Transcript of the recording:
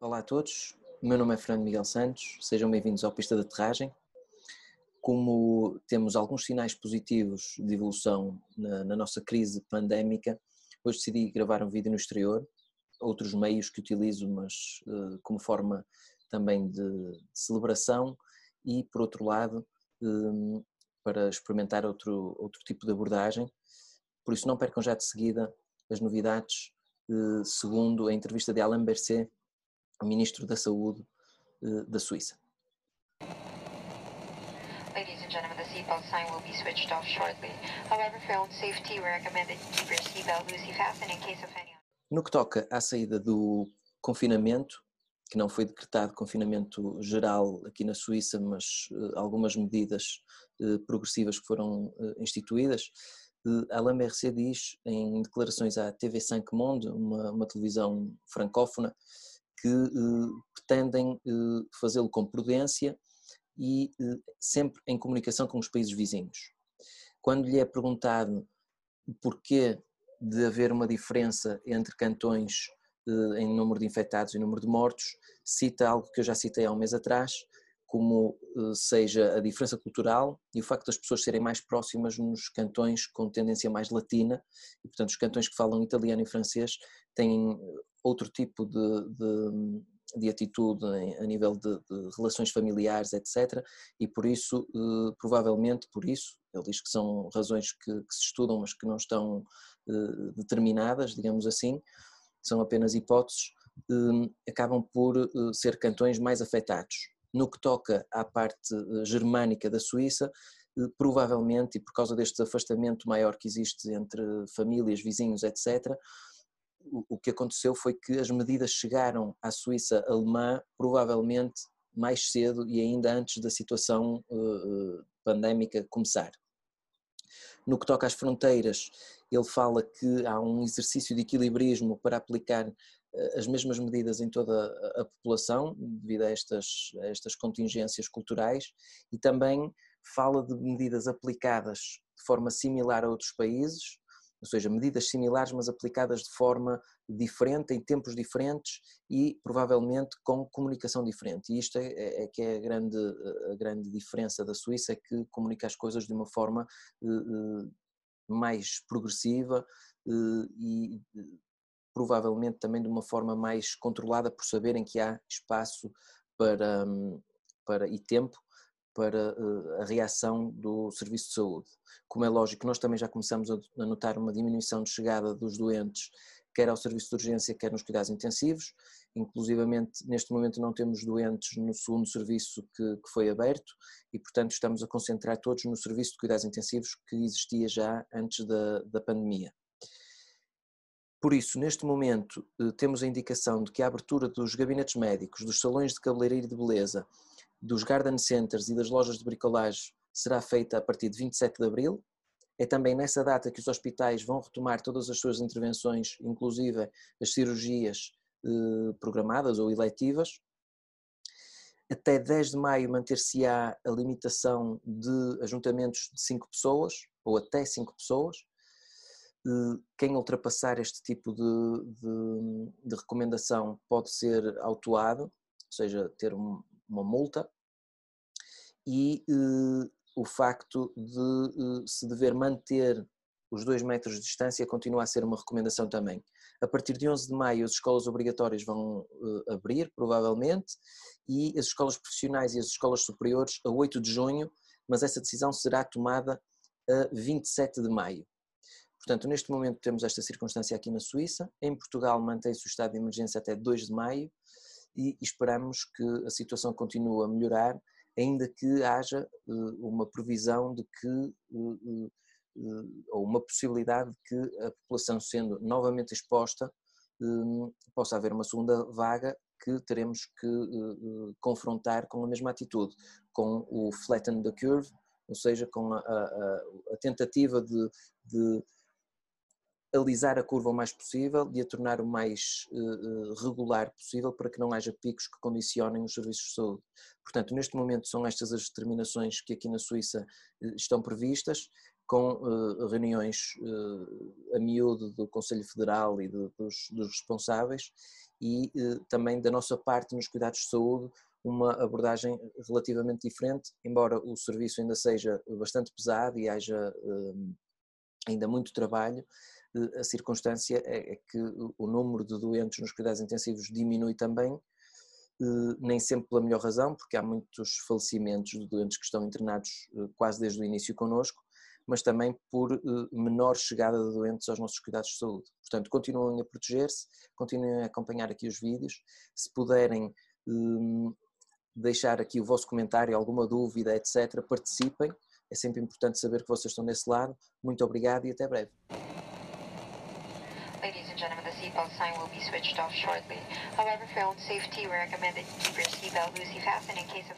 Olá a todos, o meu nome é Fernando Miguel Santos, sejam bem-vindos ao Pista de Aterragem. Como temos alguns sinais positivos de evolução na, na, nossa crise pandémica, hoje decidi gravar um vídeo no exterior, outros meios que utilizo, mas uh, como forma também de, celebração e, por outro lado, um, para experimentar outro, outro tipo de abordagem. Por isso, não percam já de seguida as novidades, uh, segundo a entrevista de Alain Berset, Ministro da Saúde uh, da Suíça. Ladies and gentlemen, the seatbelt sign will be switched off shortly. However, for own safety, we recommend that you keep your seatbelt loosely fastened in case of any. No que toca à saída do confinamento, que não foi decretado confinamento geral aqui na Suíça, mas uh, algumas medidas uh, progressivas que foram instituídas, Alain Berset diz em declarações à TV5 Monde, uma, uma televisão francófona, que pretendem fazê-lo com prudência e sempre em comunicação com os países vizinhos. Quando lhe é perguntado o porquê de haver uma diferença entre cantões em número de infectados e número de mortos, cita algo que eu já citei há um mês atrás, como seja a diferença cultural e o facto das pessoas serem mais próximas nos cantões com tendência mais latina, e portanto os cantões que falam italiano e francês têm outro tipo de, de, de atitude a nível de, de, relações familiares, etc. E por isso, provavelmente por isso, ele diz que são razões que, que se estudam, mas que não estão determinadas, digamos assim, são apenas hipóteses, acabam por ser cantões mais afetados. No que toca à parte germânica da Suíça, provavelmente, e por causa deste afastamento maior que existe entre famílias, vizinhos, etc., o que aconteceu foi que as medidas chegaram à Suíça alemã provavelmente mais cedo e ainda antes da situação pandémica começar. No que toca às fronteiras, ele fala que há um exercício de equilibrismo para aplicar as mesmas medidas em toda a população, devido a estas, a estas contingências culturais, e também fala de medidas aplicadas de forma similar a outros países, ou seja, medidas similares, mas aplicadas de forma diferente, em tempos diferentes e provavelmente com comunicação diferente. E isto é, é, é que é a grande, a grande diferença da Suíça, é que comunica as coisas de uma forma uh, mais progressiva uh, e provavelmente também de uma forma mais controlada por saberem que há espaço para, para e tempo para a reação do Serviço de Saúde. Como é lógico, nós também já começamos a notar uma diminuição de chegada dos doentes, quer ao serviço de urgência, quer nos cuidados intensivos. Inclusivamente, neste momento não temos doentes no segundo serviço que, que foi aberto e, portanto, estamos a concentrar todos no serviço de cuidados intensivos que existia já antes da, da pandemia. Por isso, neste momento, eh, temos a indicação de que a abertura dos gabinetes médicos, dos salões de cabeleireiro e de beleza dos garden centers e das lojas de bricolagem será feita a partir de 27 de abril. É também nessa data que os hospitais vão retomar todas as suas intervenções, inclusive as cirurgias eh, programadas ou eletivas. Até 10 de maio manter-se-á a limitação de ajuntamentos de 5 pessoas, ou até 5 pessoas. Eh, quem ultrapassar este tipo de, de, de recomendação pode ser autuado, ou seja, ter um, uma multa e uh, o facto de uh, se dever manter os dois metros de distância continua a ser uma recomendação também. A partir de 11 de maio as escolas obrigatórias vão uh, abrir, provavelmente, e as escolas profissionais e as escolas superiores a 8 de junho, mas essa decisão será tomada a 27 de maio. Portanto, neste momento temos esta circunstância aqui na Suíça, em Portugal mantém-se o estado de emergência até 2 de maio, e esperamos que a situação continue a melhorar, ainda que haja eh, uma previsão de que, eh, eh, ou uma possibilidade de que a população sendo novamente exposta, possa haver uma segunda vaga que teremos que confrontar com a mesma atitude, com o flatten the curve, ou seja, com a, a, a tentativa de, de alisar a curva o mais possível, de a tornar o mais uh, regular possível para que não haja picos que condicionem os serviços de saúde. Portanto, neste momento são estas as determinações que aqui na Suíça uh, estão previstas. com reuniões a miúdo do Conselho Federal e de, dos, dos, responsáveis e também da nossa parte nos cuidados de saúde uma abordagem relativamente diferente, embora o serviço ainda seja bastante pesado e haja ainda muito trabalho, a circunstância é, é que o número de doentes nos cuidados intensivos diminui também, nem sempre pela melhor razão, porque há muitos falecimentos de doentes que estão internados quase desde o início connosco, mas também por menor chegada de doentes aos nossos cuidados de saúde. Portanto, continuem a proteger-se, continuem a acompanhar aqui os vídeos, se puderem deixar aqui o vosso comentário, alguma dúvida, etc., participem, é sempre importante saber que vocês estão desse lado. Muito obrigado e até breve. Ladies and gentlemen, the seatbelt sign will be switched off shortly. However, for your own safety, we recommend that you keep your seatbelt loosely fastened in case of